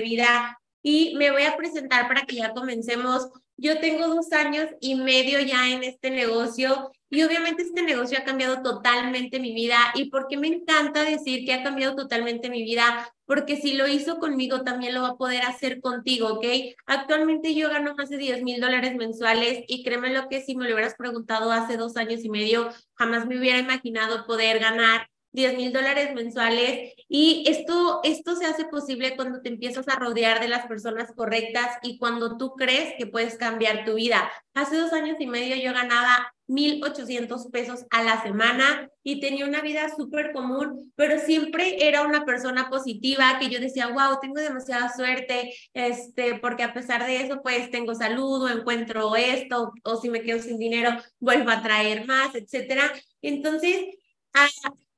vida y me voy a presentar para que ya comencemos. Yo tengo dos años y medio ya en este negocio y obviamente este negocio ha cambiado totalmente mi vida. ¿Y por qué me encanta decir que ha cambiado totalmente mi vida? Porque si lo hizo conmigo, también lo va a poder hacer contigo, ¿ok? Actualmente yo gano más de 10 mil dólares mensuales y créeme lo que si me lo hubieras preguntado hace dos años y medio, jamás me hubiera imaginado poder ganar 10 mil dólares mensuales y esto, esto se hace posible cuando te empiezas a rodear de las personas correctas y cuando tú crees que puedes cambiar tu vida. Hace dos años y medio yo ganaba 1.800 pesos a la semana y tenía una vida súper común, pero siempre era una persona positiva que yo decía, wow, tengo demasiada suerte, este, porque a pesar de eso, pues tengo salud o encuentro esto, o si me quedo sin dinero, vuelvo a traer más, etcétera. Entonces, a,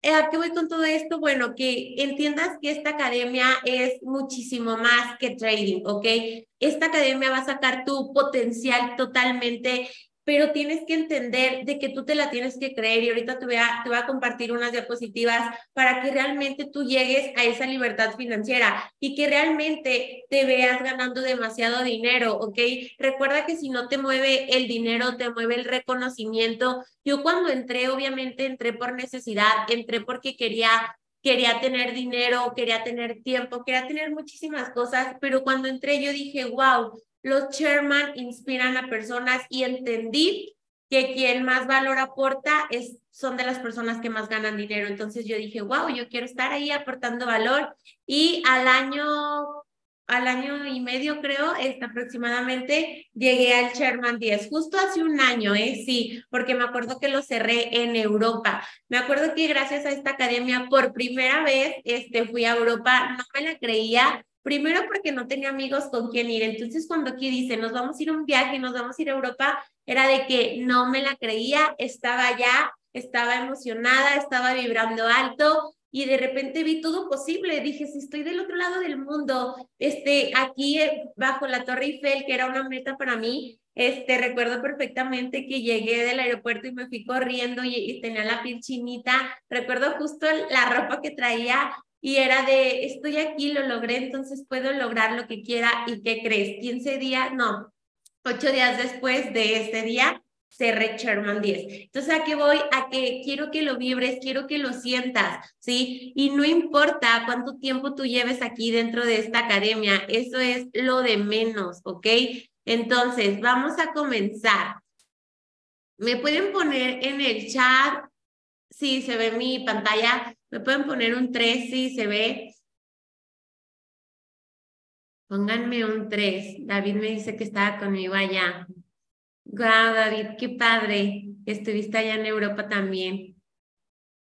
¿A qué voy con todo esto? Bueno, que entiendas que esta academia es muchísimo más que trading, ¿ok? Esta academia va a sacar tu potencial totalmente pero tienes que entender de que tú te la tienes que creer y ahorita te voy, a, te voy a compartir unas diapositivas para que realmente tú llegues a esa libertad financiera y que realmente te veas ganando demasiado dinero, ¿ok? Recuerda que si no te mueve el dinero, te mueve el reconocimiento. Yo cuando entré, obviamente entré por necesidad, entré porque quería quería tener dinero, quería tener tiempo, quería tener muchísimas cosas, pero cuando entré yo dije, wow, los chairman inspiran a personas y entendí que quien más valor aporta es, son de las personas que más ganan dinero. Entonces yo dije, wow, yo quiero estar ahí aportando valor. Y al año, al año y medio creo, este, aproximadamente, llegué al Chairman 10, justo hace un año, ¿eh? Sí, porque me acuerdo que lo cerré en Europa. Me acuerdo que gracias a esta academia, por primera vez, este, fui a Europa, no me la creía, Primero porque no tenía amigos con quien ir. Entonces cuando aquí dice, nos vamos a ir a un viaje, nos vamos a ir a Europa, era de que no me la creía, estaba allá, estaba emocionada, estaba vibrando alto y de repente vi todo posible. Dije, si estoy del otro lado del mundo, este, aquí eh, bajo la Torre Eiffel, que era una meta para mí, este, recuerdo perfectamente que llegué del aeropuerto y me fui corriendo y, y, tenía la piel chinita. Recuerdo justo la ropa que traía y era de, estoy aquí, lo logré, entonces puedo lograr lo que quiera y ¿qué crees? 15 días, no, 8 días después de ese día, cerré Sherman 10. Entonces, ¿a qué voy? A que quiero que lo vibres, quiero que lo sientas, ¿sí? Y no importa cuánto tiempo tú lleves aquí dentro de esta academia, eso es lo de menos, ¿ok? Entonces, vamos a comenzar. Me pueden poner en el chat si se ve mi pantalla ¿Me pueden poner un 3 si se ve? Pónganme un 3. David me dice que estaba conmigo allá. Guau, David, qué padre. Estuviste allá en Europa también.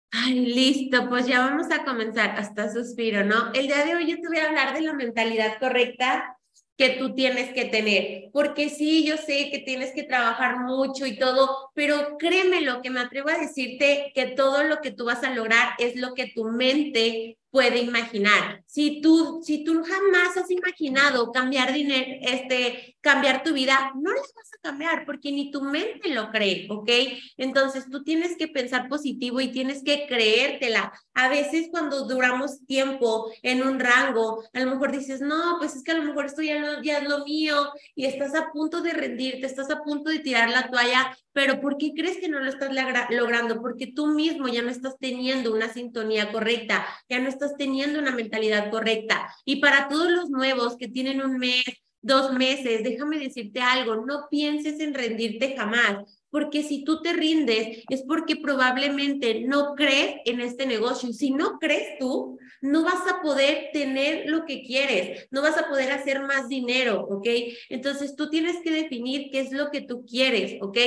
Ay, listo, pues ya vamos a comenzar. Hasta suspiro, ¿no? El día de hoy yo te voy a hablar de la mentalidad correcta que tú tienes que tener, porque sí, yo sé que tienes que trabajar mucho y todo, pero créeme lo que me atrevo a decirte que todo lo que tú vas a lograr es lo que tu mente puede imaginar. Si tú, si tú jamás has imaginado cambiar dinero, este, cambiar tu vida, no la vas a cambiar porque ni tu mente lo cree, ¿ok? Entonces tú tienes que pensar positivo y tienes que creértela. A veces cuando duramos tiempo en un rango, a lo mejor dices, no, pues es que a lo mejor esto ya, ya es lo mío y estás a punto de rendirte, estás a punto de tirar la toalla, pero ¿por qué crees que no lo estás logrando? Porque tú mismo ya no estás teniendo una sintonía correcta, ya no estás teniendo una mentalidad correcta. Y para todos los nuevos que tienen un mes, dos meses, déjame decirte algo, no pienses en rendirte jamás, porque si tú te rindes es porque probablemente no crees en este negocio. Si no crees tú, no vas a poder tener lo que quieres, no vas a poder hacer más dinero, ¿ok? Entonces tú tienes que definir qué es lo que tú quieres, ¿ok?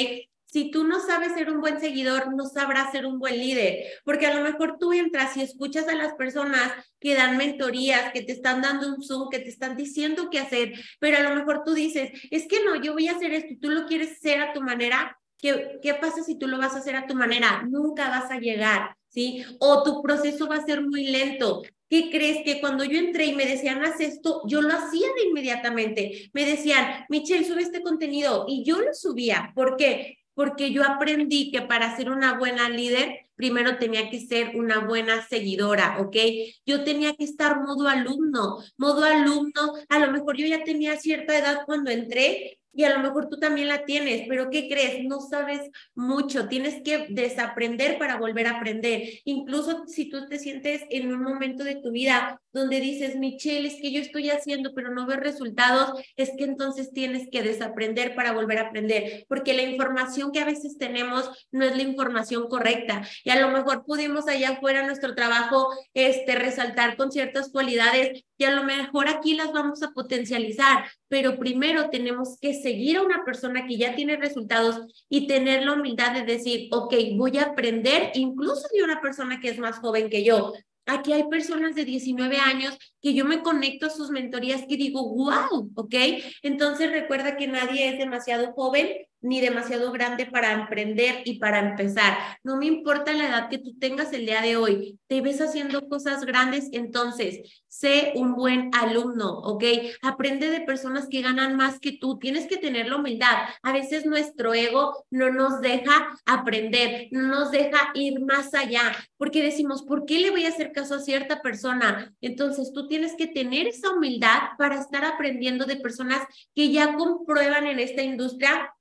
Si tú no sabes ser un buen seguidor, no sabrás ser un buen líder, porque a lo mejor tú entras y escuchas a las personas que dan mentorías, que te están dando un Zoom, que te están diciendo qué hacer, pero a lo mejor tú dices, es que no, yo voy a hacer esto tú lo quieres hacer a tu manera. ¿Qué, ¿Qué pasa si tú lo vas a hacer a tu manera? Nunca vas a llegar, ¿sí? O tu proceso va a ser muy lento. ¿Qué crees? Que cuando yo entré y me decían, haz esto, yo lo hacía de inmediatamente. Me decían, Michelle, sube este contenido. Y yo lo subía. ¿Por qué? Porque yo aprendí que para ser una buena líder primero tenía que ser una buena seguidora, ¿ok? Yo tenía que estar modo alumno, modo alumno, a lo mejor yo ya tenía cierta edad cuando entré y a lo mejor tú también la tienes, pero ¿qué crees? No sabes mucho, tienes que desaprender para volver a aprender. Incluso si tú te sientes en un momento de tu vida donde dices, Michelle, es que yo estoy haciendo, pero no veo resultados, es que entonces tienes que desaprender para volver a aprender, porque la información que a veces tenemos no es la información correcta. Y a lo mejor pudimos allá afuera nuestro trabajo este, resaltar con ciertas cualidades y a lo mejor aquí las vamos a potencializar, pero primero tenemos que seguir a una persona que ya tiene resultados y tener la humildad de decir, ok, voy a aprender incluso de una persona que es más joven que yo, Aquí hay personas de 19 años que yo me conecto a sus mentorías que digo, wow, ¿ok? Entonces recuerda que nadie es demasiado joven ni demasiado grande para emprender y para empezar. No me importa la edad que tú tengas el día de hoy, te ves haciendo cosas grandes, entonces sé un buen alumno, ¿ok? Aprende de personas que ganan más que tú, tienes que tener la humildad. A veces nuestro ego no nos deja aprender, no nos deja ir más allá, porque decimos, ¿por qué le voy a hacer caso a cierta persona? Entonces tú tienes que tener esa humildad para estar aprendiendo de personas que ya comprueban en esta industria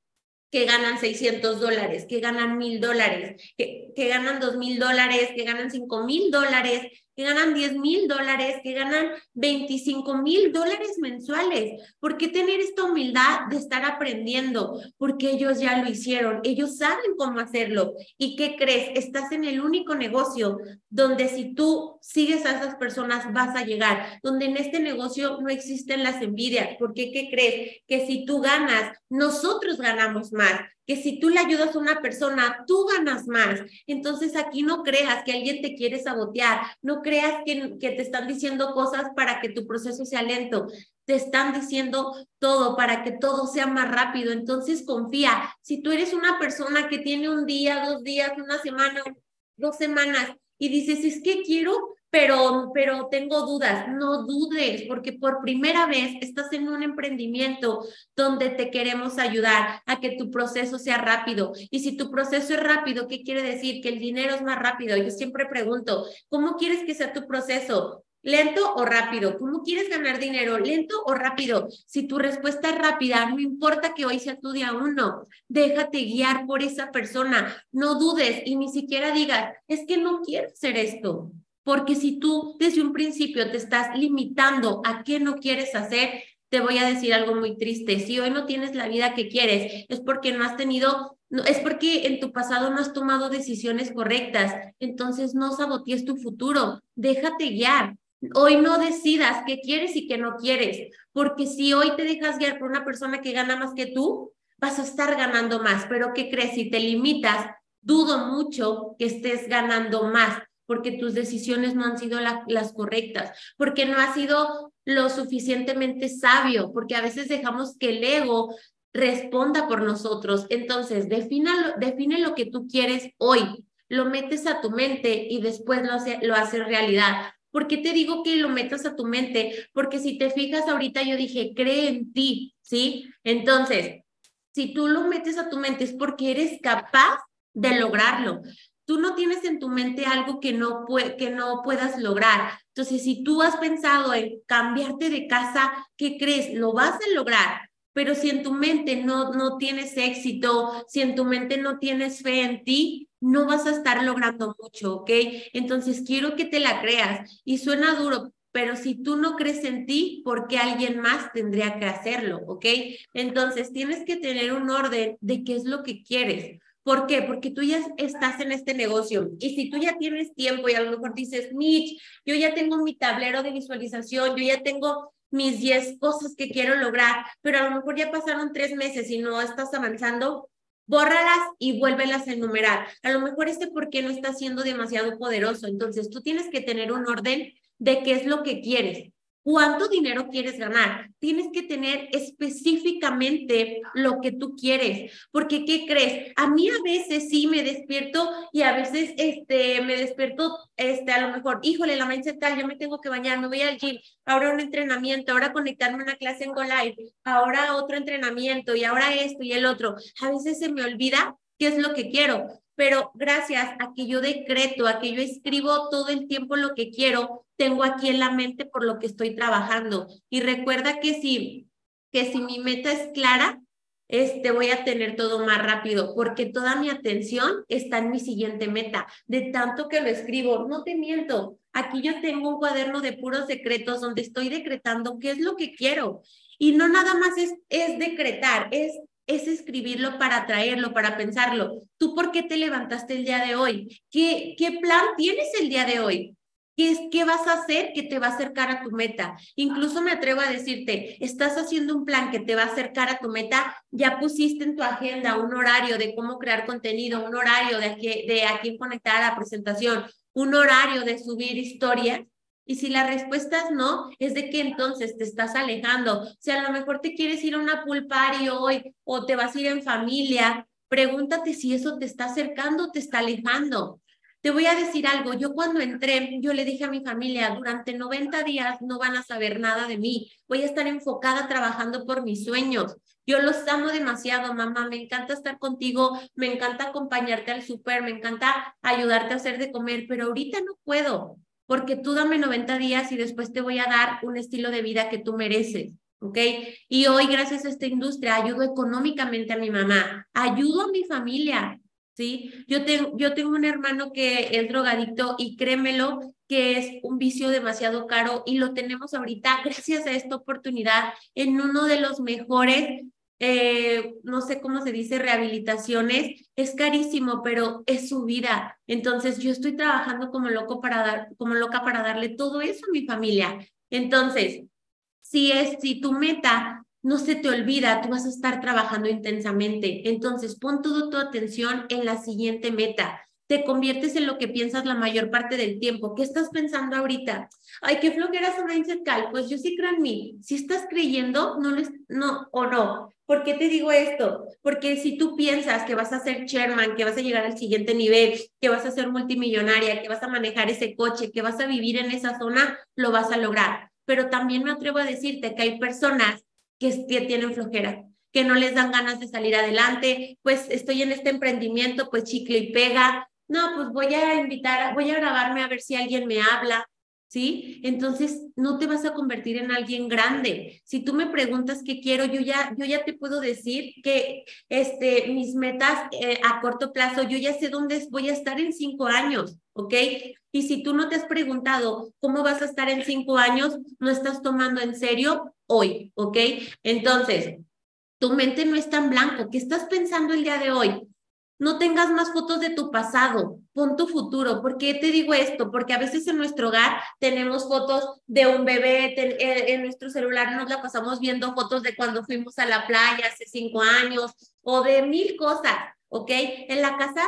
que ganan 600 dólares, que ganan mil dólares, que, que ganan dos mil dólares, que ganan cinco mil dólares, que ganan 10 mil dólares, que ganan 25 mil dólares mensuales. ¿Por qué tener esta humildad de estar aprendiendo? Porque ellos ya lo hicieron, ellos saben cómo hacerlo. ¿Y qué crees? Estás en el único negocio donde si tú sigues a esas personas vas a llegar, donde en este negocio no existen las envidias. ¿Por qué? ¿Qué crees? Que si tú ganas, nosotros ganamos más que si tú le ayudas a una persona, tú ganas más. Entonces aquí no creas que alguien te quiere sabotear, no creas que, que te están diciendo cosas para que tu proceso sea lento. Te están diciendo todo para que todo sea más rápido. Entonces confía. Si tú eres una persona que tiene un día, dos días, una semana, dos semanas y dices, es que quiero pero, pero tengo dudas. No dudes, porque por primera vez estás en un emprendimiento donde te queremos ayudar a que tu proceso sea rápido. Y si tu proceso es rápido, ¿qué quiere decir? Que el dinero es más rápido. Yo siempre pregunto, ¿cómo quieres que sea tu proceso? ¿Lento o rápido? ¿Cómo quieres ganar dinero? ¿Lento o rápido? Si tu respuesta es rápida, no importa que hoy sea tu día uno, déjate guiar por esa persona. No dudes y ni siquiera digas, es que no quiero hacer esto. Porque si tú desde un principio te estás limitando a qué no quieres hacer, te voy a decir algo muy triste. Si hoy no tienes la vida que quieres, es porque no has tenido, no, es porque en tu pasado no has tomado decisiones correctas. Entonces no sabotees tu futuro. Déjate guiar. Hoy no decidas qué quieres y qué no quieres, porque si hoy te dejas guiar por una persona que gana más que tú, vas a estar ganando más. Pero ¿qué crees? Si te limitas, dudo mucho que estés ganando más porque tus decisiones no han sido las correctas, porque no has sido lo suficientemente sabio, porque a veces dejamos que el ego responda por nosotros. Entonces, define, define lo que tú quieres hoy, lo metes a tu mente y después lo, hace, lo haces realidad. ¿Por qué te digo que lo metas a tu mente? Porque si te fijas ahorita yo dije, cree en ti, ¿sí? Entonces, si tú lo metes a tu mente es porque eres capaz de lograrlo tú no tienes en tu mente algo que no, que no puedas lograr. Entonces, si tú has pensado en cambiarte de casa, ¿qué crees? Lo vas a lograr. Pero si en tu mente no, no tienes éxito, si en tu mente no tienes fe en ti, no vas a estar logrando mucho, ¿ok? Entonces, quiero que te la creas. Y suena duro, pero si tú no crees en ti, ¿por qué alguien más tendría que hacerlo? ¿Ok? Entonces, tienes que tener un orden de qué es lo que quieres. ¿Por qué? Porque tú ya estás en este negocio y si tú ya tienes tiempo y a lo mejor dices, Mitch, yo ya tengo mi tablero de visualización, yo ya tengo mis 10 cosas que quiero lograr, pero a lo mejor ya pasaron tres meses y no estás avanzando, bórralas y vuélvelas a enumerar. A lo mejor este por qué no está siendo demasiado poderoso. Entonces tú tienes que tener un orden de qué es lo que quieres. ¿Cuánto dinero quieres ganar? Tienes que tener específicamente lo que tú quieres, porque ¿qué crees? A mí a veces sí me despierto y a veces este me despierto este a lo mejor, híjole, la mente tal, yo me tengo que bañar, me voy al gym, ahora un entrenamiento, ahora conectarme a una clase en Go Live, ahora otro entrenamiento y ahora esto y el otro. A veces se me olvida qué es lo que quiero, pero gracias a que yo decreto, a que yo escribo todo el tiempo lo que quiero, tengo aquí en la mente por lo que estoy trabajando. Y recuerda que si, que si mi meta es clara, este, voy a tener todo más rápido, porque toda mi atención está en mi siguiente meta, de tanto que lo escribo. No te miento, aquí yo tengo un cuaderno de puros decretos donde estoy decretando qué es lo que quiero. Y no nada más es, es decretar, es es escribirlo para traerlo, para pensarlo. ¿Tú por qué te levantaste el día de hoy? ¿Qué, qué plan tienes el día de hoy? ¿Qué, ¿Qué vas a hacer que te va a acercar a tu meta? Incluso me atrevo a decirte, estás haciendo un plan que te va a acercar a tu meta, ya pusiste en tu agenda un horario de cómo crear contenido, un horario de, de a quién conectar a la presentación, un horario de subir historias y si la respuesta es no, es de que entonces te estás alejando. Si a lo mejor te quieres ir a una pool party hoy o te vas a ir en familia, pregúntate si eso te está acercando o te está alejando. Te voy a decir algo, yo cuando entré, yo le dije a mi familia, durante 90 días no van a saber nada de mí, voy a estar enfocada trabajando por mis sueños. Yo los amo demasiado, mamá, me encanta estar contigo, me encanta acompañarte al súper, me encanta ayudarte a hacer de comer, pero ahorita no puedo porque tú dame 90 días y después te voy a dar un estilo de vida que tú mereces. ¿ok? Y hoy, gracias a esta industria, ayudo económicamente a mi mamá, ayudo a mi familia, ¿sí? Yo, tengo yo tengo un hermano que es drogadicto y créemelo que es un vicio demasiado caro y lo tenemos ahorita gracias a esta oportunidad en uno de los mejores eh, no sé cómo se dice, rehabilitaciones, es carísimo, pero es su vida. Entonces yo estoy trabajando como loco para dar, como loca para darle todo eso a mi familia. Entonces, si es, si tu meta no se te olvida, tú vas a estar trabajando intensamente. Entonces, pon toda tu atención en la siguiente meta te conviertes en lo que piensas la mayor parte del tiempo. ¿Qué estás pensando ahorita? Ay, qué flojera su mindset cal. Pues yo sí creo en mí. Si estás creyendo, no les, no, o no. ¿Por qué te digo esto? Porque si tú piensas que vas a ser chairman, que vas a llegar al siguiente nivel, que vas a ser multimillonaria, que vas a manejar ese coche, que vas a vivir en esa zona, lo vas a lograr. Pero también me atrevo a decirte que hay personas que tienen flojera, que no les dan ganas de salir adelante, pues estoy en este emprendimiento, pues chicle y pega, no, pues voy a invitar, voy a grabarme a ver si alguien me habla, ¿sí? Entonces, no te vas a convertir en alguien grande. Si tú me preguntas qué quiero, yo ya, yo ya te puedo decir que este, mis metas eh, a corto plazo, yo ya sé dónde voy a estar en cinco años, ¿ok? Y si tú no te has preguntado cómo vas a estar en cinco años, no estás tomando en serio hoy, ¿ok? Entonces, tu mente no está en blanco. ¿Qué estás pensando el día de hoy? No tengas más fotos de tu pasado, pon tu futuro. ¿Por qué te digo esto? Porque a veces en nuestro hogar tenemos fotos de un bebé, eh, en nuestro celular nos la pasamos viendo fotos de cuando fuimos a la playa hace cinco años o de mil cosas, ¿ok? En la casa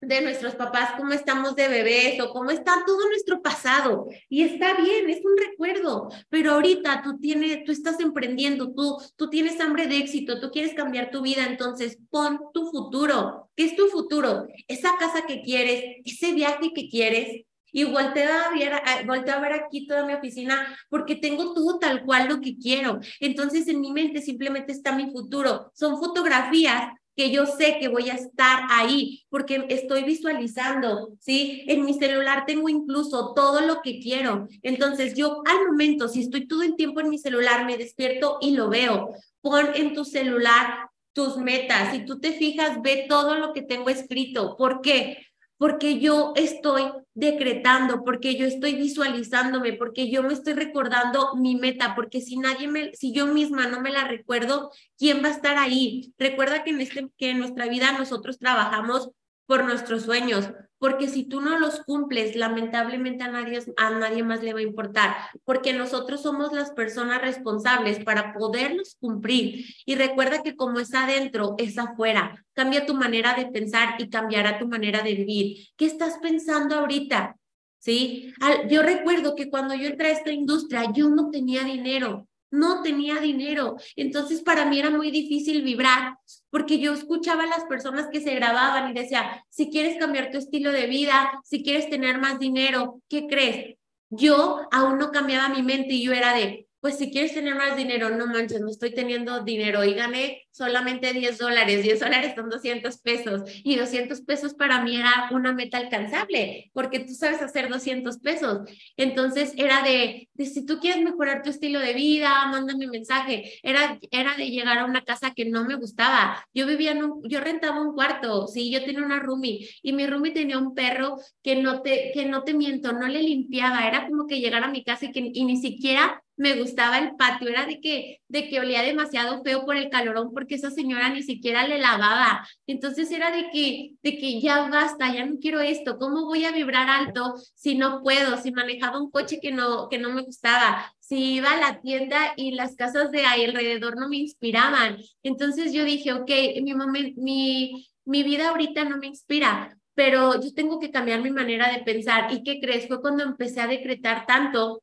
de nuestros papás, cómo estamos de bebés o cómo está todo nuestro pasado. Y está bien, es un recuerdo, pero ahorita tú tienes, tú estás emprendiendo, tú, tú tienes hambre de éxito, tú quieres cambiar tu vida, entonces pon tu futuro. ¿Qué es tu futuro? Esa casa que quieres, ese viaje que quieres. Y volteo a, ver, volteo a ver aquí toda mi oficina porque tengo todo tal cual lo que quiero. Entonces en mi mente simplemente está mi futuro. Son fotografías que yo sé que voy a estar ahí porque estoy visualizando, ¿sí? En mi celular tengo incluso todo lo que quiero. Entonces yo al momento, si estoy todo el tiempo en mi celular, me despierto y lo veo. Pon en tu celular tus metas. Si tú te fijas, ve todo lo que tengo escrito. ¿Por qué? Porque yo estoy decretando, porque yo estoy visualizándome, porque yo me estoy recordando mi meta, porque si nadie me, si yo misma no me la recuerdo, ¿quién va a estar ahí? Recuerda que en, este, que en nuestra vida nosotros trabajamos por nuestros sueños, porque si tú no los cumples, lamentablemente a nadie, a nadie más le va a importar, porque nosotros somos las personas responsables para poderlos cumplir. Y recuerda que como es adentro, es afuera. Cambia tu manera de pensar y cambiará tu manera de vivir. ¿Qué estás pensando ahorita? ¿Sí? Yo recuerdo que cuando yo entré a esta industria, yo no tenía dinero no tenía dinero. Entonces para mí era muy difícil vibrar porque yo escuchaba a las personas que se grababan y decía, si quieres cambiar tu estilo de vida, si quieres tener más dinero, ¿qué crees? Yo aún no cambiaba mi mente y yo era de, pues si quieres tener más dinero, no manches, no estoy teniendo dinero y gané solamente 10 dólares, 10 dólares son 200 pesos y 200 pesos para mí era una meta alcanzable, porque tú sabes hacer 200 pesos. Entonces era de, de si tú quieres mejorar tu estilo de vida, mándame un mensaje. Era, era de llegar a una casa que no me gustaba. Yo vivía en un, yo rentaba un cuarto, sí, yo tenía una roomie y mi roomie tenía un perro que no te, que no te miento, no le limpiaba, era como que llegar a mi casa y que y ni siquiera me gustaba el patio, era de que, de que olía demasiado feo por el calorón porque esa señora ni siquiera le lavaba. Entonces era de que, de que ya basta, ya no quiero esto, ¿cómo voy a vibrar alto si no puedo? Si manejaba un coche que no, que no me gustaba, si iba a la tienda y las casas de ahí alrededor no me inspiraban. Entonces yo dije, ok, mi, mi, mi vida ahorita no me inspira, pero yo tengo que cambiar mi manera de pensar. ¿Y qué crees? Fue cuando empecé a decretar tanto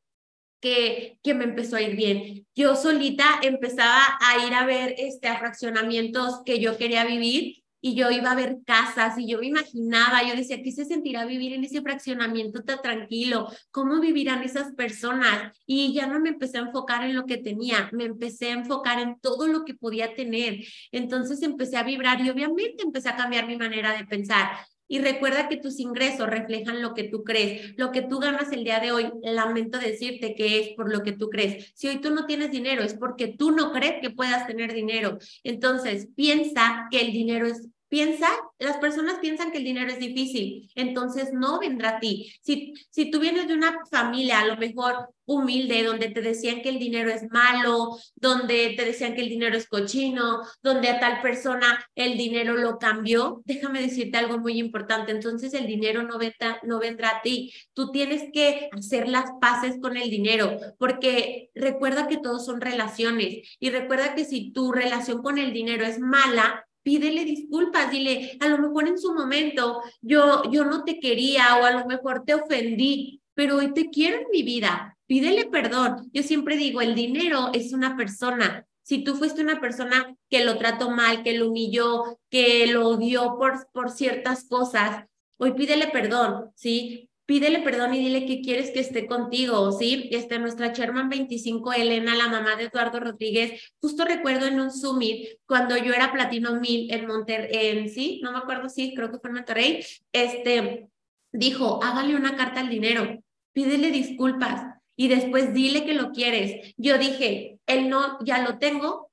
que, que me empezó a ir bien. Yo solita empezaba a ir a ver este, a fraccionamientos que yo quería vivir y yo iba a ver casas y yo me imaginaba, yo decía, ¿qué se sentirá vivir en ese fraccionamiento tan tranquilo? ¿Cómo vivirán esas personas? Y ya no me empecé a enfocar en lo que tenía, me empecé a enfocar en todo lo que podía tener. Entonces empecé a vibrar y obviamente empecé a cambiar mi manera de pensar. Y recuerda que tus ingresos reflejan lo que tú crees. Lo que tú ganas el día de hoy, lamento decirte que es por lo que tú crees. Si hoy tú no tienes dinero, es porque tú no crees que puedas tener dinero. Entonces, piensa que el dinero es Piensa, las personas piensan que el dinero es difícil, entonces no vendrá a ti. Si, si tú vienes de una familia a lo mejor humilde, donde te decían que el dinero es malo, donde te decían que el dinero es cochino, donde a tal persona el dinero lo cambió, déjame decirte algo muy importante, entonces el dinero no, no vendrá a ti. Tú tienes que hacer las paces con el dinero, porque recuerda que todos son relaciones y recuerda que si tu relación con el dinero es mala, pídele disculpas, dile, a lo mejor en su momento yo, yo no te quería o a lo mejor te ofendí, pero hoy te quiero en mi vida, pídele perdón. Yo siempre digo, el dinero es una persona. Si tú fuiste una persona que lo trató mal, que lo humilló, que lo odió por, por ciertas cosas, hoy pídele perdón, ¿sí? Pídele perdón y dile que quieres que esté contigo, ¿sí? Este, nuestra Sherman 25, Elena, la mamá de Eduardo Rodríguez, justo recuerdo en un summit, cuando yo era Platino 1000 en Monterrey, sí, no me acuerdo, sí, creo que fue en Monterrey, este, dijo, hágale una carta al dinero, pídele disculpas y después dile que lo quieres. Yo dije, él no, ya lo tengo,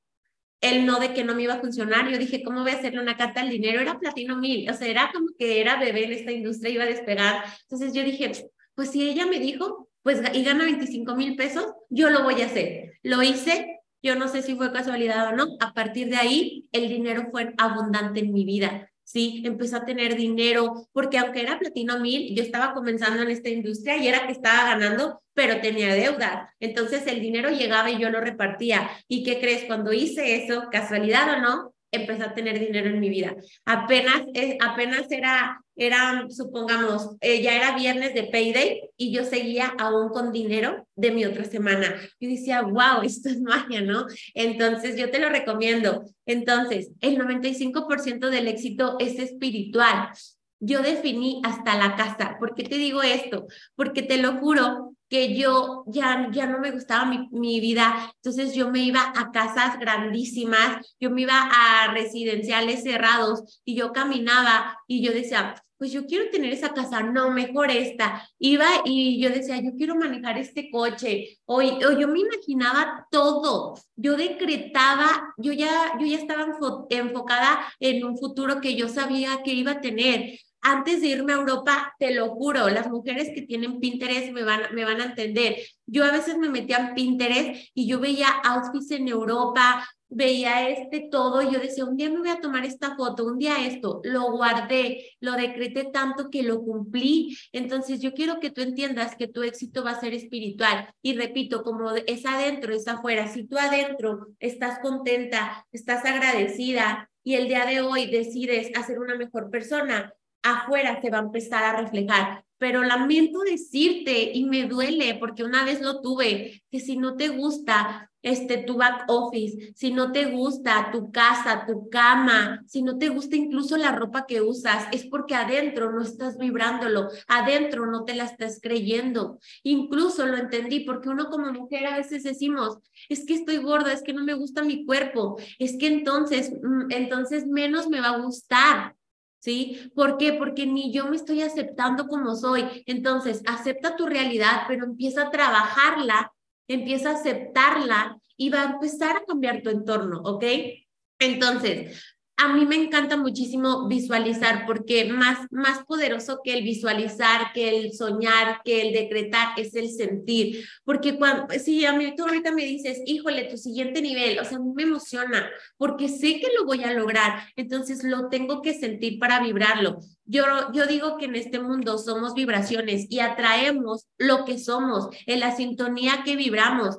el no de que no me iba a funcionar. Yo dije, ¿cómo voy a hacerle una carta al dinero? Era platino mil, o sea, era como que era bebé en esta industria, iba a despegar. Entonces yo dije, pues si ella me dijo, pues y gana 25 mil pesos, yo lo voy a hacer. Lo hice, yo no sé si fue casualidad o no. A partir de ahí, el dinero fue abundante en mi vida. ¿Sí? Empezó a tener dinero, porque aunque era platino mil, yo estaba comenzando en esta industria y era que estaba ganando, pero tenía deuda. Entonces el dinero llegaba y yo lo repartía. ¿Y qué crees? Cuando hice eso, casualidad o no, empecé a tener dinero en mi vida. Apenas, eh, apenas era, era, supongamos, eh, ya era viernes de payday y yo seguía aún con dinero de mi otra semana. Yo decía, wow, esto es magia, ¿no? Entonces yo te lo recomiendo. Entonces, el 95% del éxito es espiritual. Yo definí hasta la casa. ¿Por qué te digo esto? Porque te lo juro que yo ya, ya no me gustaba mi, mi, vida, entonces yo me iba a casas grandísimas, yo me iba a residenciales cerrados y yo caminaba y yo decía, pues yo quiero tener esa casa, no, mejor esta. Iba y yo decía, yo quiero manejar este coche, o, o yo me imaginaba todo, yo decretaba, yo ya, yo ya estaba enfocada en un futuro que yo sabía que iba a tener antes de irme a Europa, te lo juro, las mujeres que tienen Pinterest me van, me van a entender. Yo a veces me metía en Pinterest y yo veía outfits en Europa, veía este todo y yo decía, un día me voy a tomar esta foto, un día esto, lo guardé, lo decreté tanto que lo cumplí. Entonces yo quiero que tú entiendas que tu éxito va a ser espiritual. Y repito, como es adentro, es afuera. Si tú adentro estás contenta, estás agradecida y el día de hoy decides hacer una mejor persona, afuera se va a empezar a reflejar. pero lamento decirte y me duele porque una vez lo tuve, que si no te gusta este tu back office, si no te gusta tu casa, tu cama, si no te gusta incluso la ropa que usas, es porque adentro no estás vibrándolo, adentro no te la estás creyendo. Incluso lo entendí porque uno como mujer a veces decimos, es que estoy gorda, es que no me gusta mi cuerpo, es que entonces mm, entonces menos me va a gustar. ¿Sí? ¿Por qué? Porque ni yo me estoy aceptando como soy. Entonces, acepta tu realidad, pero empieza a trabajarla empieza a aceptarla y va a empezar a cambiar tu entorno, ¿ok? Entonces, a mí me encanta muchísimo visualizar porque más, más poderoso que el visualizar, que el soñar, que el decretar es el sentir. Porque cuando, si a mí tú ahorita me dices, híjole, tu siguiente nivel, o sea, me emociona porque sé que lo voy a lograr, entonces lo tengo que sentir para vibrarlo. Yo, yo digo que en este mundo somos vibraciones y atraemos lo que somos, en la sintonía que vibramos.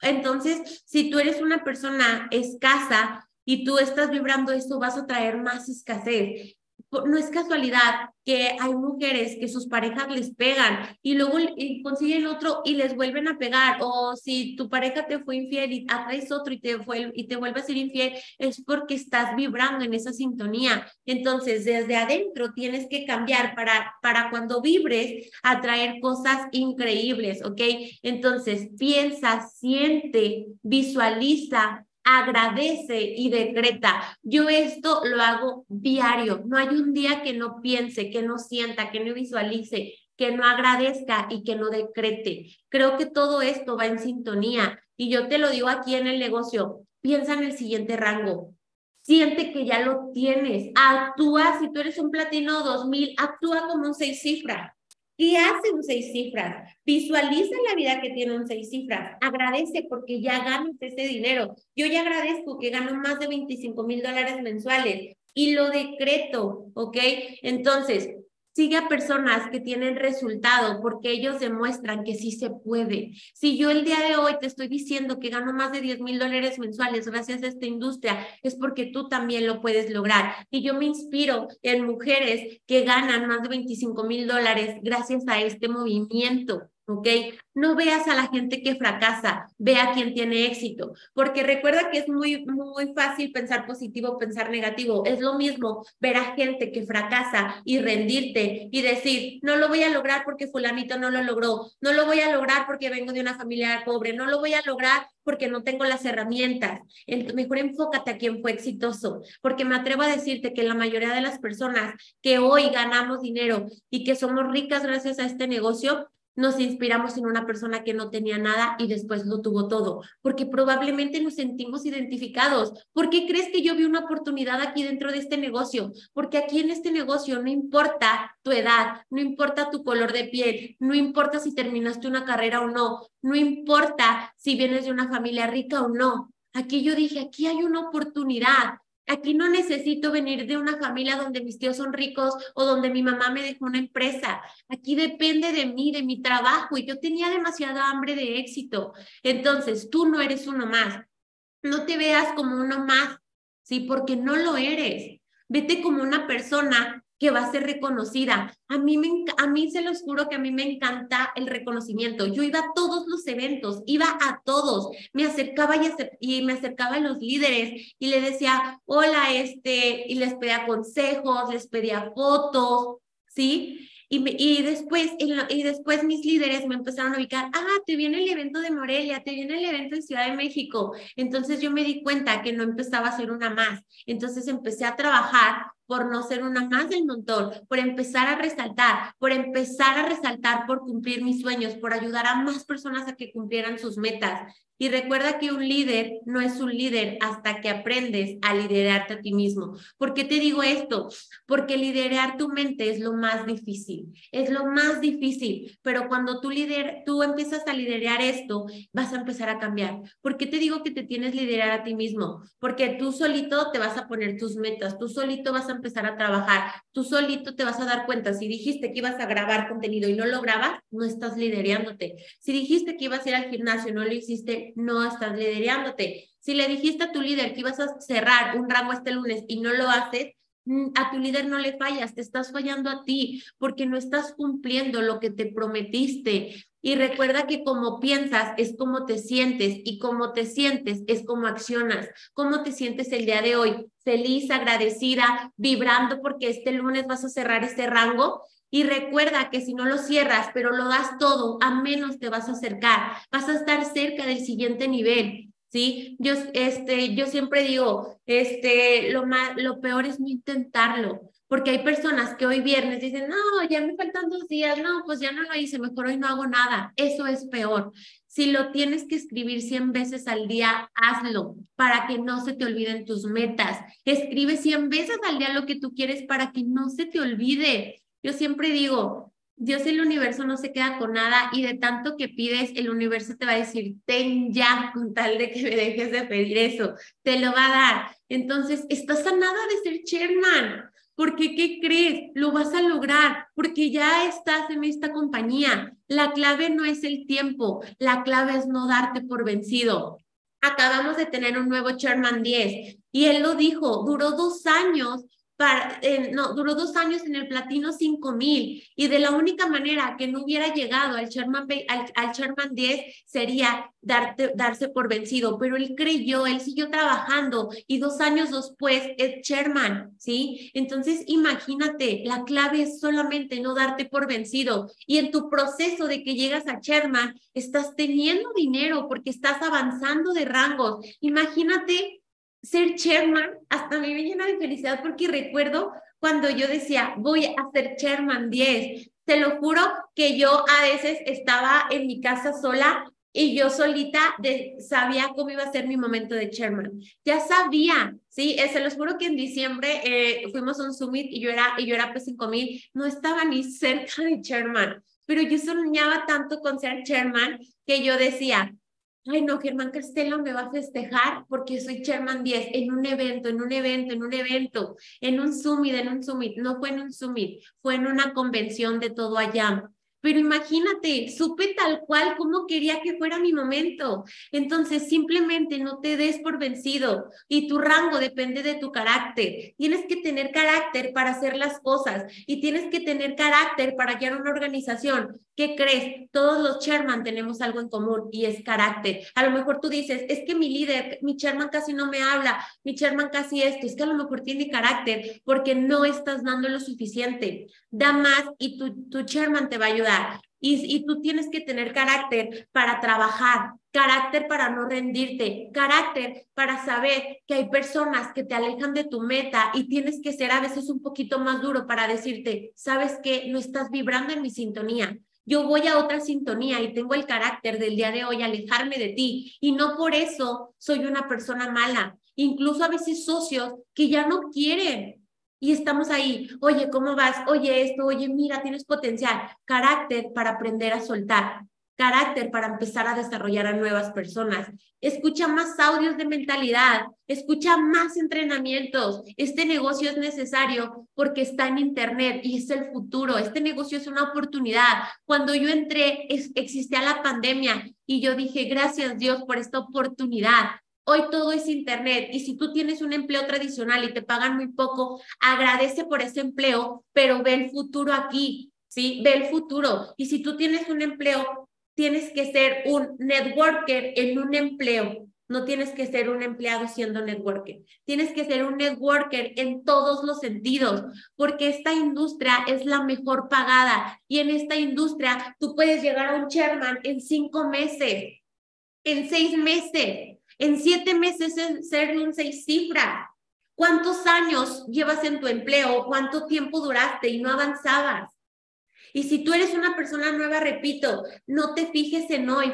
Entonces, si tú eres una persona escasa, y tú estás vibrando esto, vas a traer más escasez. No es casualidad que hay mujeres que sus parejas les pegan y luego consiguen otro y les vuelven a pegar. O si tu pareja te fue infiel y atraes otro y te, fue, y te vuelve a ser infiel, es porque estás vibrando en esa sintonía. Entonces, desde adentro tienes que cambiar para, para cuando vibres, atraer cosas increíbles, ¿ok? Entonces, piensa, siente, visualiza, agradece y decreta. Yo esto lo hago diario. No hay un día que no piense, que no sienta, que no visualice, que no agradezca y que no decrete. Creo que todo esto va en sintonía. Y yo te lo digo aquí en el negocio. Piensa en el siguiente rango. Siente que ya lo tienes. Actúa, si tú eres un platino 2000, actúa como un seis cifras. ¿Qué hace un seis cifras? Visualiza la vida que tiene un seis cifras. Agradece porque ya ganas ese dinero. Yo ya agradezco que gano más de 25 mil dólares mensuales y lo decreto, ¿ok? Entonces, Sigue a personas que tienen resultado porque ellos demuestran que sí se puede. Si yo el día de hoy te estoy diciendo que gano más de 10 mil dólares mensuales gracias a esta industria, es porque tú también lo puedes lograr. Y yo me inspiro en mujeres que ganan más de 25 mil dólares gracias a este movimiento. ¿Ok? No veas a la gente que fracasa, ve a quien tiene éxito, porque recuerda que es muy, muy fácil pensar positivo, pensar negativo. Es lo mismo ver a gente que fracasa y rendirte y decir, no lo voy a lograr porque fulanito no lo logró, no lo voy a lograr porque vengo de una familia pobre, no lo voy a lograr porque no tengo las herramientas. Mejor enfócate a quien fue exitoso, porque me atrevo a decirte que la mayoría de las personas que hoy ganamos dinero y que somos ricas gracias a este negocio, nos inspiramos en una persona que no tenía nada y después lo tuvo todo, porque probablemente nos sentimos identificados. ¿Por qué crees que yo vi una oportunidad aquí dentro de este negocio? Porque aquí en este negocio no importa tu edad, no importa tu color de piel, no importa si terminaste una carrera o no, no importa si vienes de una familia rica o no. Aquí yo dije, aquí hay una oportunidad. Aquí no necesito venir de una familia donde mis tíos son ricos o donde mi mamá me dejó una empresa. Aquí depende de mí, de mi trabajo y yo tenía demasiada hambre de éxito. Entonces, tú no eres uno más. No te veas como uno más, ¿sí? Porque no lo eres. Vete como una persona que va a ser reconocida. A mí, me, a mí se los juro que a mí me encanta el reconocimiento. Yo iba a todos los eventos, iba a todos, me acercaba y, y me acercaba a los líderes y le decía, hola, este, y les pedía consejos, les pedía fotos, ¿sí? Y, y, después, y después mis líderes me empezaron a ubicar, ah, te viene el evento de Morelia, te viene el evento de Ciudad de México. Entonces yo me di cuenta que no empezaba a ser una más. Entonces empecé a trabajar por no ser una más del montón, por empezar a resaltar, por empezar a resaltar por cumplir mis sueños, por ayudar a más personas a que cumplieran sus metas. Y recuerda que un líder no es un líder hasta que aprendes a liderarte a ti mismo. ¿Por qué te digo esto? Porque liderar tu mente es lo más difícil, es lo más difícil, pero cuando tú, lider, tú empiezas a liderar esto, vas a empezar a cambiar. ¿Por qué te digo que te tienes que liderar a ti mismo? Porque tú solito te vas a poner tus metas, tú solito vas a empezar a trabajar, tú solito te vas a dar cuenta. Si dijiste que ibas a grabar contenido y no lo grabas, no estás liderándote. Si dijiste que ibas a ir al gimnasio y no lo hiciste, no estás liderándote. Si le dijiste a tu líder que ibas a cerrar un rango este lunes y no lo haces, mm, a tu líder no le fallas, te estás fallando a ti porque no estás cumpliendo lo que te prometiste. Y recuerda que como piensas es como te sientes y como te sientes es como accionas. ¿Cómo te sientes el día de hoy? Feliz, agradecida, vibrando porque este lunes vas a cerrar este rango. Y recuerda que si no lo cierras, pero lo das todo, a menos te vas a acercar, vas a estar cerca del siguiente nivel. ¿sí? Yo, este, yo siempre digo, este, lo, más, lo peor es no intentarlo, porque hay personas que hoy viernes dicen, no, ya me faltan dos días, no, pues ya no lo hice, mejor hoy no hago nada. Eso es peor. Si lo tienes que escribir 100 veces al día, hazlo para que no se te olviden tus metas. Escribe 100 veces al día lo que tú quieres para que no se te olvide. Yo siempre digo, Dios el universo no se queda con nada y de tanto que pides, el universo te va a decir, ten ya con tal de que me dejes de pedir eso, te lo va a dar. Entonces, estás a nada de ser chairman, porque ¿qué crees? Lo vas a lograr, porque ya estás en esta compañía. La clave no es el tiempo, la clave es no darte por vencido. Acabamos de tener un nuevo chairman 10 y él lo dijo, duró dos años no, duró dos años en el platino 5000 y de la única manera que no hubiera llegado al Sherman, al, al Sherman 10 sería darte, darse por vencido, pero él creyó, él siguió trabajando y dos años después es Sherman, ¿sí? Entonces imagínate, la clave es solamente no darte por vencido y en tu proceso de que llegas a Sherman estás teniendo dinero porque estás avanzando de rangos. Imagínate ser chairman hasta me llena de felicidad porque recuerdo cuando yo decía, voy a ser chairman 10. Te lo juro que yo a veces estaba en mi casa sola y yo solita sabía cómo iba a ser mi momento de chairman. Ya sabía, sí, eh, se los juro que en diciembre eh, fuimos a un summit y yo era, y yo era P5000, no estaba ni cerca de chairman, pero yo soñaba tanto con ser chairman que yo decía, ay no, Germán Castelo me va a festejar porque soy Chairman 10 en un evento, en un evento, en un evento, en un summit, en un summit. No fue en un summit, fue en una convención de todo allá. Pero imagínate, supe tal cual como quería que fuera mi momento. Entonces, simplemente no te des por vencido y tu rango depende de tu carácter. Tienes que tener carácter para hacer las cosas y tienes que tener carácter para guiar una organización. ¿Qué crees? Todos los chairman tenemos algo en común y es carácter. A lo mejor tú dices, es que mi líder, mi chairman casi no me habla, mi chairman casi esto, es que a lo mejor tiene carácter porque no estás dando lo suficiente. Da más y tu, tu chairman te va a ayudar y, tú tienes que tener carácter para trabajar, carácter para no rendirte, carácter para saber que hay personas que te alejan de tu meta y tienes que ser a veces un poquito más duro para decirte, sabes que no estás vibrando en mi sintonía. Yo voy a otra sintonía y tengo el carácter del día de hoy alejarme de ti y no por eso soy una persona mala. Incluso a veces socios que ya no quieren y estamos ahí, oye, ¿cómo vas? Oye, esto, oye, mira, tienes potencial. Carácter para aprender a soltar, carácter para empezar a desarrollar a nuevas personas. Escucha más audios de mentalidad, escucha más entrenamientos. Este negocio es necesario porque está en Internet y es el futuro. Este negocio es una oportunidad. Cuando yo entré, existía la pandemia y yo dije, gracias Dios por esta oportunidad. Hoy todo es Internet y si tú tienes un empleo tradicional y te pagan muy poco, agradece por ese empleo, pero ve el futuro aquí, ¿sí? Ve el futuro. Y si tú tienes un empleo, tienes que ser un networker en un empleo. No tienes que ser un empleado siendo networker. Tienes que ser un networker en todos los sentidos, porque esta industria es la mejor pagada y en esta industria tú puedes llegar a un chairman en cinco meses, en seis meses en siete meses es ser un seis cifras. ¿Cuántos años llevas en tu empleo? ¿Cuánto tiempo duraste y no avanzabas? Y si tú eres una persona nueva, repito, no te fijes en hoy,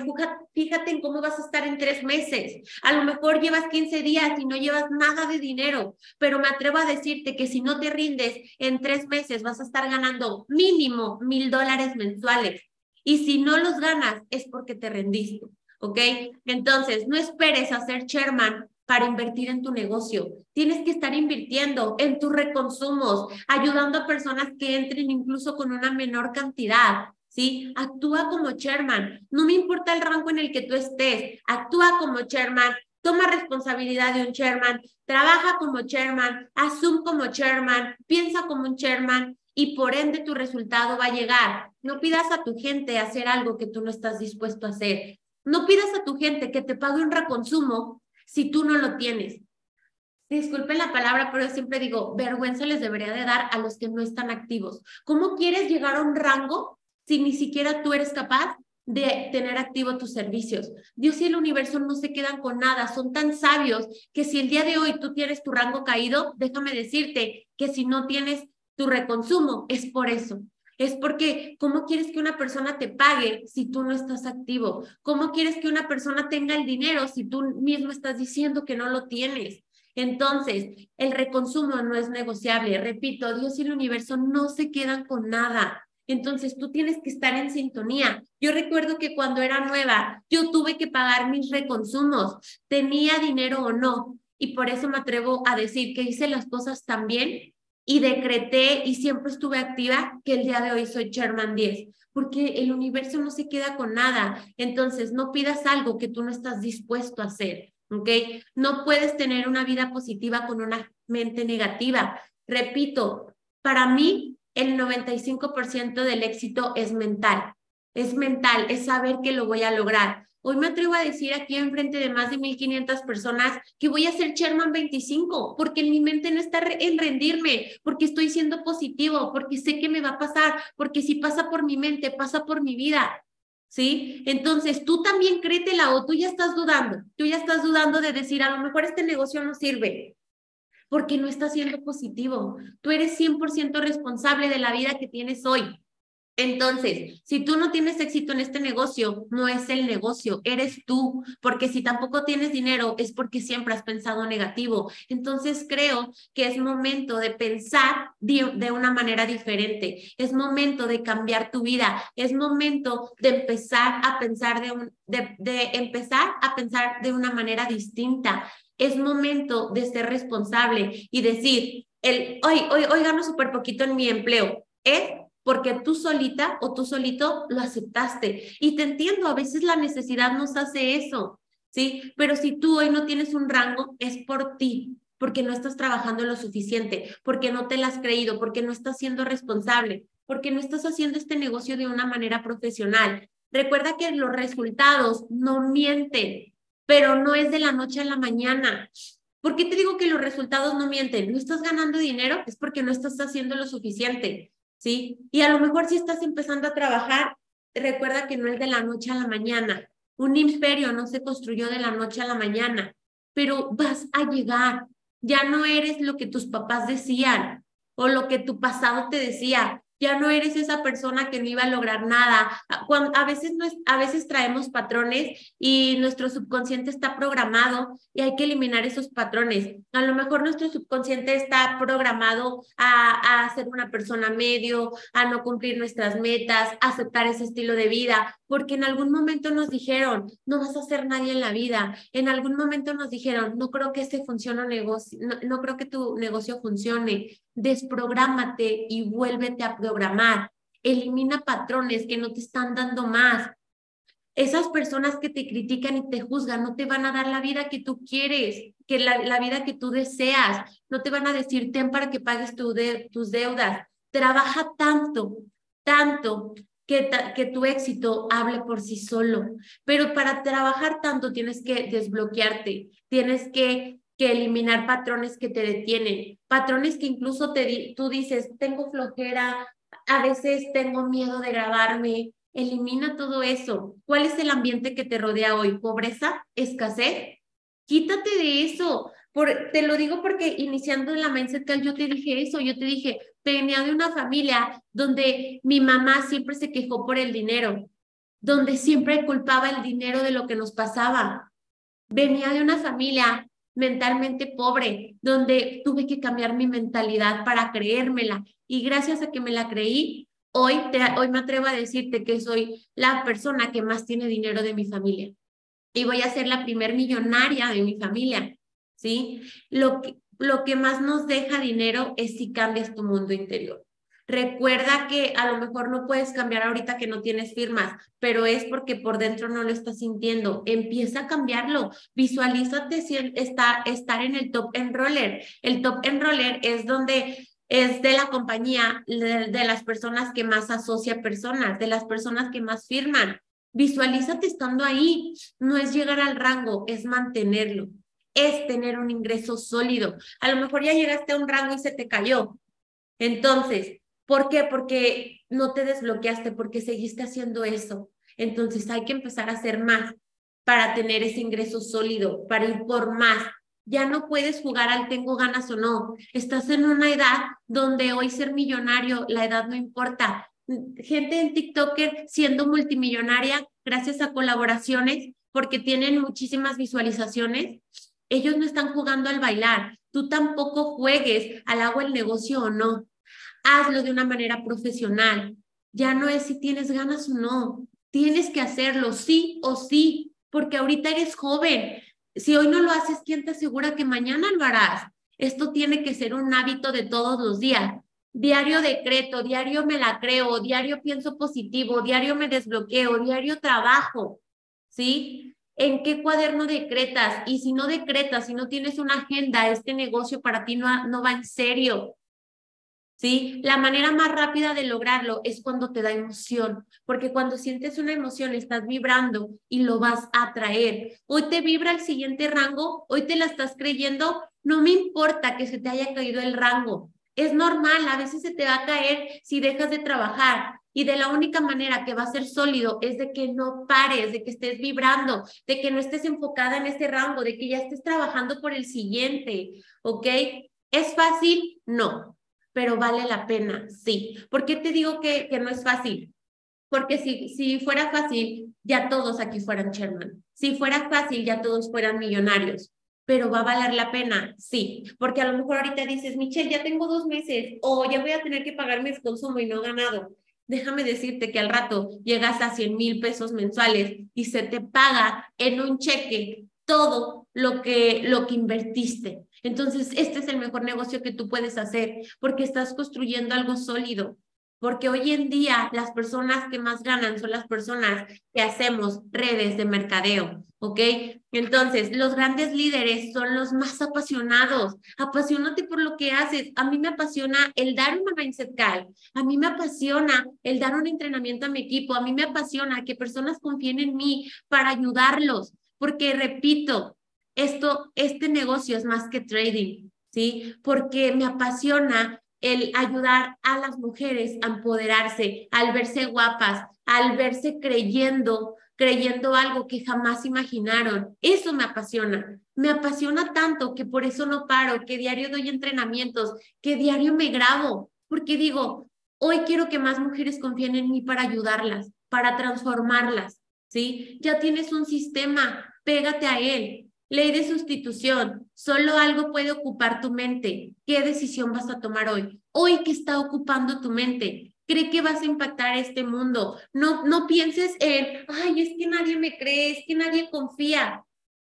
fíjate en cómo vas a estar en tres meses. A lo mejor llevas 15 días y no llevas nada de dinero, pero me atrevo a decirte que si no te rindes, en tres meses vas a estar ganando mínimo mil dólares mensuales. Y si no los ganas, es porque te rendiste. ¿Ok? Entonces, no esperes a ser chairman para invertir en tu negocio. Tienes que estar invirtiendo en tus reconsumos, ayudando a personas que entren incluso con una menor cantidad. ¿Sí? Actúa como chairman. No me importa el rango en el que tú estés. Actúa como chairman toma responsabilidad de un chairman, trabaja como chairman, asume como chairman, piensa como un chairman y por ende tu resultado va a llegar. No pidas a tu gente hacer algo que tú no estás dispuesto a hacer. No pidas a tu gente que te pague un reconsumo si tú no lo tienes. Disculpen la palabra, pero siempre digo, vergüenza les debería de dar a los que no están activos. ¿Cómo quieres llegar a un rango si ni siquiera tú eres capaz de tener activo tus servicios. Dios y el universo no se quedan con nada, son tan sabios que si el día de hoy tú tienes tu rango caído, déjame decirte que si no tienes tu reconsumo, es por eso. Es porque, ¿cómo quieres que una persona te pague si tú no estás activo? ¿Cómo quieres que una persona tenga el dinero si tú mismo estás diciendo que no lo tienes? Entonces, el reconsumo no es negociable. Repito, Dios y el universo no se quedan con nada. Entonces tú tienes que estar en sintonía. Yo recuerdo que cuando era nueva, yo tuve que pagar mis reconsumos, tenía dinero o no, y por eso me atrevo a decir que hice las cosas tan bien y decreté y siempre estuve activa que el día de hoy soy Chairman 10, porque el universo no se queda con nada. Entonces, no pidas algo que tú no estás dispuesto a hacer, ¿ok? No puedes tener una vida positiva con una mente negativa. Repito, para mí el 95% del éxito es mental. Es mental, es saber que lo voy a lograr. Hoy me atrevo a decir aquí en frente de más de 1500 personas que voy a ser Chairman 25, porque en mi mente no está en rendirme, porque estoy siendo positivo, porque sé que me va a pasar, porque si pasa por mi mente, pasa por mi vida. ¿Sí? Entonces, tú también créetela o tú ya estás dudando, tú ya estás dudando de decir, a lo mejor este negocio no sirve, porque no estás siendo positivo. Tú eres 100% responsable de la vida que tienes hoy. Entonces, si tú no tienes éxito en este negocio, no es el negocio, eres tú, porque si tampoco tienes dinero es porque siempre has pensado negativo. Entonces, creo que es momento de pensar de, una manera diferente, es momento de cambiar tu vida, es momento de empezar a pensar de, un, de, de empezar a pensar de una manera distinta es momento de ser responsable y decir, el, hoy, hoy, hoy gano súper poquito en mi empleo. Es porque tú solita o tú solito lo aceptaste. Y te entiendo, a veces la necesidad nos hace eso, ¿sí? Pero si tú hoy no tienes un rango, es por ti, porque no estás trabajando lo suficiente, porque no te lo has creído, porque no estás siendo responsable, porque no estás haciendo este negocio de una manera profesional. Recuerda que los resultados no mienten, pero no es de la noche a la mañana. ¿Por qué te digo que los resultados no mienten? No estás ganando dinero, es porque no estás haciendo lo suficiente, ¿sí? Y a lo mejor si estás empezando a trabajar, recuerda que no es de la noche a la mañana. Un imperio no se construyó de la noche a la mañana, pero vas a llegar. Ya no eres lo que tus papás decían o lo que tu pasado te decía ya no eres esa persona que no iba a lograr nada. A veces, a veces traemos patrones y nuestro subconsciente está programado y hay que eliminar esos patrones. A lo mejor nuestro subconsciente está programado a, a ser una persona medio, a no cumplir nuestras metas, a aceptar ese estilo de vida, porque en algún momento nos dijeron, no vas a ser nadie en la vida. En algún momento nos dijeron, no creo que este funcione negocio, no, no creo que tu negocio funcione. Desprográmate y vuélvete a programar. Elimina patrones que no te están dando más. Esas personas que te critican y te juzgan no te van a dar la vida que tú quieres, que la, vida que tú deseas. No te van a decir, ten para que pagues tu tus deudas. Trabaja tanto, tanto, que, que, tu éxito hable por sí solo. Pero para trabajar tanto tienes que desbloquearte, tienes que que eliminar patrones que te detienen, patrones que incluso te tú dices, tengo flojera, a veces tengo miedo de grabarme. Elimina todo eso. ¿Cuál es el ambiente que te rodea hoy? ¿Pobreza? ¿Escasez? Quítate de eso. Por, te lo digo porque iniciando en la Mindset yo te dije eso, yo te dije, venía de una familia donde mi mamá siempre se quejó por el dinero, donde siempre culpaba el dinero de lo que nos pasaba. Venía de una familia mentalmente pobre, donde tuve que cambiar mi mentalidad para creérmela. Y gracias a que me la creí, hoy, te, hoy me atrevo a decirte que soy la persona que más tiene dinero de mi familia. Y voy a ser la primer millonaria de mi familia, ¿sí? Lo que, lo que más nos deja dinero es si cambias tu mundo interior. Recuerda que a lo mejor no puedes cambiar ahorita que no tienes firmas, pero es porque por dentro no lo estás sintiendo. Empieza a cambiarlo. Visualízate si está, estar en el top enroller. El top enroller es donde es de la compañía, de, las personas que más asocia personas, de las personas que más firman. Visualízate estando ahí. No es llegar al rango, es mantenerlo. Es tener un ingreso sólido. A lo mejor ya llegaste a un rango y se te cayó. Entonces, ¿Por qué? Porque no te desbloqueaste, porque seguiste haciendo eso. Entonces hay que empezar a hacer más para tener ese ingreso sólido, para ir por más. Ya no puedes jugar al tengo ganas o no. Estás en una edad donde hoy ser millonario, la edad no importa. Gente en TikToker siendo multimillonaria gracias a colaboraciones porque tienen muchísimas visualizaciones. Ellos no están jugando al bailar. Tú tampoco juegues al hago el negocio o no hazlo de una manera profesional. Ya no es si tienes ganas o no, tienes que hacerlo sí o sí, porque ahorita eres joven. Si hoy no lo haces, ¿quién te asegura que mañana lo harás? Esto tiene que ser un hábito de todos los días. Diario decreto, diario me la creo, diario pienso positivo, diario me desbloqueo, diario trabajo, ¿sí? ¿En qué cuaderno decretas? Y si no decretas, si no tienes una agenda, este negocio para ti no, no va en serio. ¿Sí? La manera más rápida de lograrlo es cuando te da emoción, porque cuando sientes una emoción estás vibrando y lo vas a atraer. Hoy te vibra el siguiente rango, hoy te la estás creyendo, no me importa que se te haya caído el rango. Es normal, a veces se te va a caer si dejas de trabajar, y de la única manera que va a ser sólido es de que no pares, de que estés vibrando, de que no estés enfocada en ese rango, de que ya estés trabajando por el siguiente, ¿ok? ¿Es fácil? No pero vale la pena, sí. ¿Por qué te digo que, que no es fácil? Porque si, si fuera fácil, ya todos aquí fueran Sherman. Si fuera fácil, ya todos fueran millonarios. Pero va a valer la pena, sí. Porque a lo mejor ahorita dices, Michelle, ya tengo dos meses o ya voy a tener que pagar mis consumo y no ganado. Déjame decirte que al rato llegas a 100 mil pesos mensuales y se te paga en un cheque todo lo que, lo que invertiste. Entonces, este es el mejor negocio que tú puedes hacer porque estás construyendo algo sólido. Porque hoy en día las personas que más ganan son las personas que hacemos redes de mercadeo, ¿ok? Entonces, los grandes líderes son los más apasionados. Apasionate por lo que haces. A mí me apasiona el dar una mindset call. A mí me apasiona el dar un entrenamiento a mi equipo. A mí me apasiona que personas confíen en mí para ayudarlos. Porque, repito, esto, este negocio es más que trading, ¿sí? Porque me apasiona el ayudar a las mujeres a empoderarse, al verse guapas, al verse creyendo, creyendo algo que jamás imaginaron. Eso me apasiona. Me apasiona tanto que por eso no paro, que diario doy entrenamientos, que diario me grabo, porque digo, hoy quiero que más mujeres confíen en mí para ayudarlas, para transformarlas, ¿sí? Ya tienes un sistema, pégate a él, Ley de sustitución. Solo algo puede ocupar tu mente. ¿Qué decisión vas a tomar hoy? Hoy que está ocupando tu mente. Cree que vas a impactar este mundo. No, no pienses en, ay, es que nadie me cree, es que nadie confía.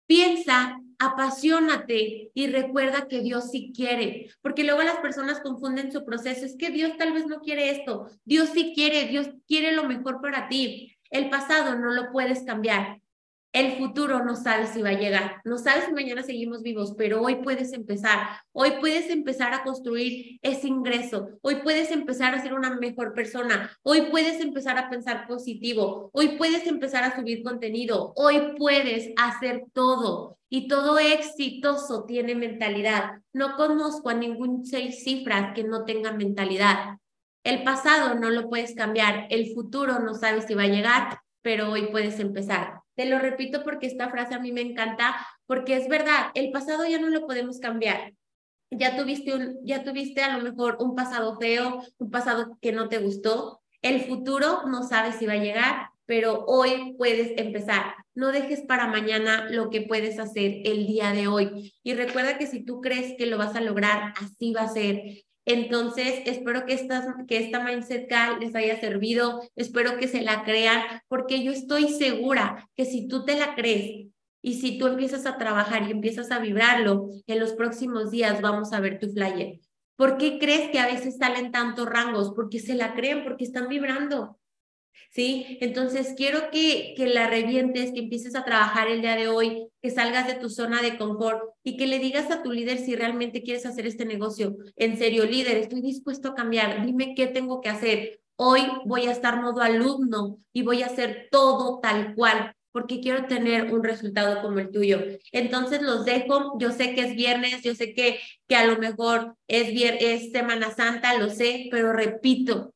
Piensa, apasionate y recuerda que Dios sí quiere, porque luego las personas confunden su proceso. Es que Dios tal vez no quiere esto. Dios sí quiere, Dios quiere lo mejor para ti. El pasado no lo puedes cambiar, el futuro no sabes si va a llegar, no sabes si mañana seguimos vivos, pero hoy puedes empezar, hoy puedes empezar a construir ese ingreso, hoy puedes empezar a ser una mejor persona, hoy puedes empezar a pensar positivo, hoy puedes empezar a subir contenido, hoy puedes hacer todo. Y todo exitoso tiene mentalidad. No conozco a ningún seis cifras que no tenga mentalidad. El pasado no lo puedes cambiar, el futuro no sabes si va a llegar, pero hoy puedes empezar. Te lo repito porque esta frase a mí me encanta, porque es verdad, el pasado ya no lo podemos cambiar. Ya tuviste, un, ya tuviste a lo mejor un pasado feo, un pasado que no te gustó. El futuro no sabes si va a llegar, pero hoy puedes empezar. No dejes para mañana lo que puedes hacer el día de hoy. Y recuerda que si tú crees que lo vas a lograr, así va a ser. Entonces, espero que, estas, que esta Mindset Call les haya servido, espero que se la crean, porque yo estoy segura que si tú te la crees y si tú empiezas a trabajar y empiezas a vibrarlo, en los próximos días vamos a ver tu flyer. ¿Por qué crees que a veces salen tantos rangos? Porque se la creen, porque están vibrando. ¿Sí? Entonces quiero que, que la revientes, que empieces a trabajar el día de hoy, que salgas de tu zona de confort y que le digas a tu líder si realmente quieres hacer este negocio. En serio, líder, estoy dispuesto a cambiar. Dime qué tengo que hacer. Hoy voy a estar modo alumno y voy a hacer todo tal cual porque quiero tener un resultado como el tuyo. Entonces los dejo, yo sé que es viernes, yo sé que, que a lo mejor es, es Semana Santa, lo sé, pero repito,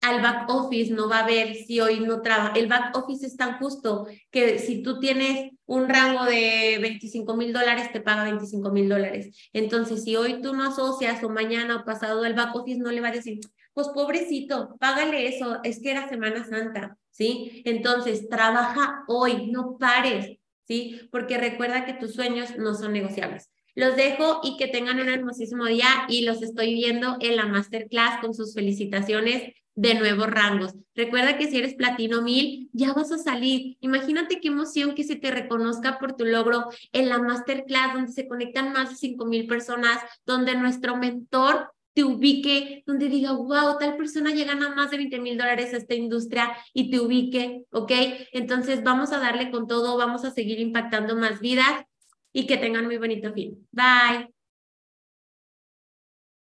al back office no va a ver si hoy no trabaja. El back office es tan justo que si tú tienes un rango de 25 mil dólares, te paga 25 mil dólares. Entonces, si hoy tú no asocias o mañana o pasado el back office no le va a decir, pues pobrecito, págale eso, es que era Semana Santa. ¿sí? Entonces, trabaja hoy, no pares, ¿sí? Porque recuerda que tus sueños no son negociables. Los dejo y que tengan un hermosísimo día y los estoy viendo en la masterclass con sus felicitaciones de nuevos rangos. Recuerda que si eres platino 1000, ya vas a salir. Imagínate qué emoción que se te reconozca por tu logro en la masterclass donde se conectan más de 5000 personas, donde nuestro mentor te ubique, donde diga, wow, tal persona llega a más de 20 mil dólares a esta industria y te ubique, ¿ok? Entonces vamos a darle con todo, vamos a seguir impactando más vidas y que tengan muy bonito fin. Bye.